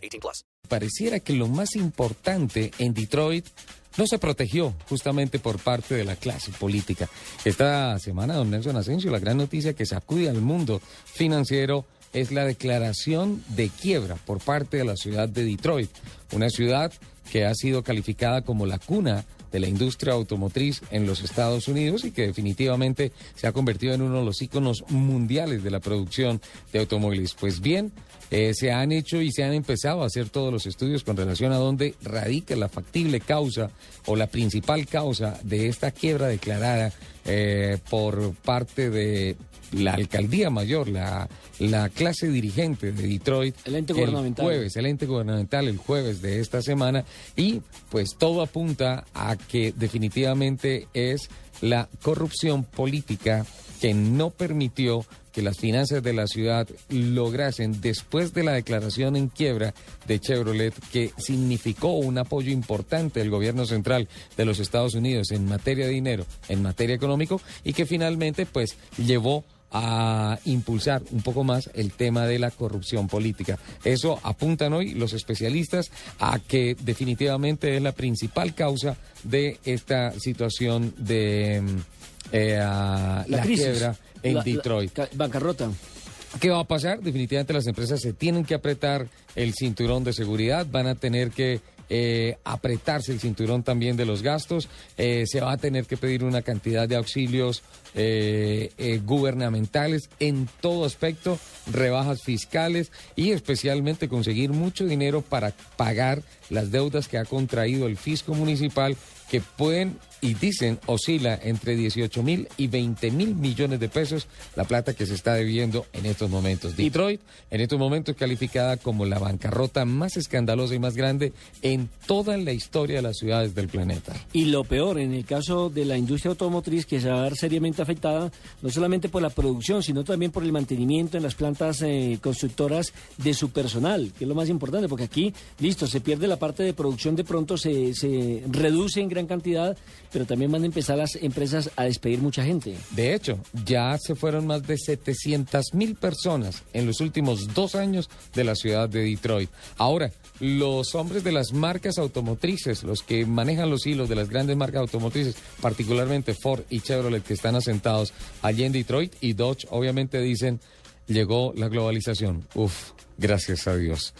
18 plus. Pareciera que lo más importante en Detroit no se protegió justamente por parte de la clase política. Esta semana, don Nelson Asensio, la gran noticia que sacude al mundo financiero es la declaración de quiebra por parte de la ciudad de Detroit, una ciudad que ha sido calificada como la cuna de la industria automotriz en los Estados Unidos y que definitivamente se ha convertido en uno de los íconos mundiales de la producción de automóviles. Pues bien, eh, se han hecho y se han empezado a hacer todos los estudios con relación a dónde radica la factible causa o la principal causa de esta quiebra declarada eh, por parte de la alcaldía mayor, la, la clase dirigente de Detroit. El ente gubernamental. jueves, el ente gubernamental el jueves de esta semana y pues todo apunta a que definitivamente es la corrupción política que no permitió que las finanzas de la ciudad lograsen, después de la declaración en quiebra de Chevrolet, que significó un apoyo importante del gobierno central de los Estados Unidos en materia de dinero, en materia económico, y que finalmente pues llevó a impulsar un poco más el tema de la corrupción política. Eso apuntan hoy los especialistas a que definitivamente es la principal causa de esta situación de eh, la, quiebra en Detroit. bancarrota. ¿Qué va a pasar? Definitivamente las empresas se tienen que apretar el cinturón de seguridad, van a tener que eh, apretarse el cinturón también de los gastos, eh, se va a tener que pedir una cantidad de auxilios eh, gubernamentales en todo aspecto, rebajas fiscales y especialmente conseguir mucho dinero para pagar las deudas que ha contraído el fisco municipal que pueden y dicen oscila entre 18 mil y 20 mil millones de pesos la plata que se está debiendo en estos momentos. Detroit en estos momentos calificada como la bancarrota más escandalosa y más grande en toda la historia de las ciudades del planeta. Y lo peor, en el caso de la industria automotriz, que se va a ver seriamente afectada, no solamente por la producción, sino también por el mantenimiento en las plantas eh, constructoras de su personal, que es lo más importante, porque aquí, listo, se pierde la parte de producción, de pronto se, se reduce en gran cantidad pero también van a empezar las empresas a despedir mucha gente. De hecho, ya se fueron más de 700 mil personas en los últimos dos años de la ciudad de Detroit. Ahora, los hombres de las marcas automotrices, los que manejan los hilos de las grandes marcas automotrices, particularmente Ford y Chevrolet, que están asentados allí en Detroit, y Dodge, obviamente dicen, llegó la globalización. Uf, gracias a Dios.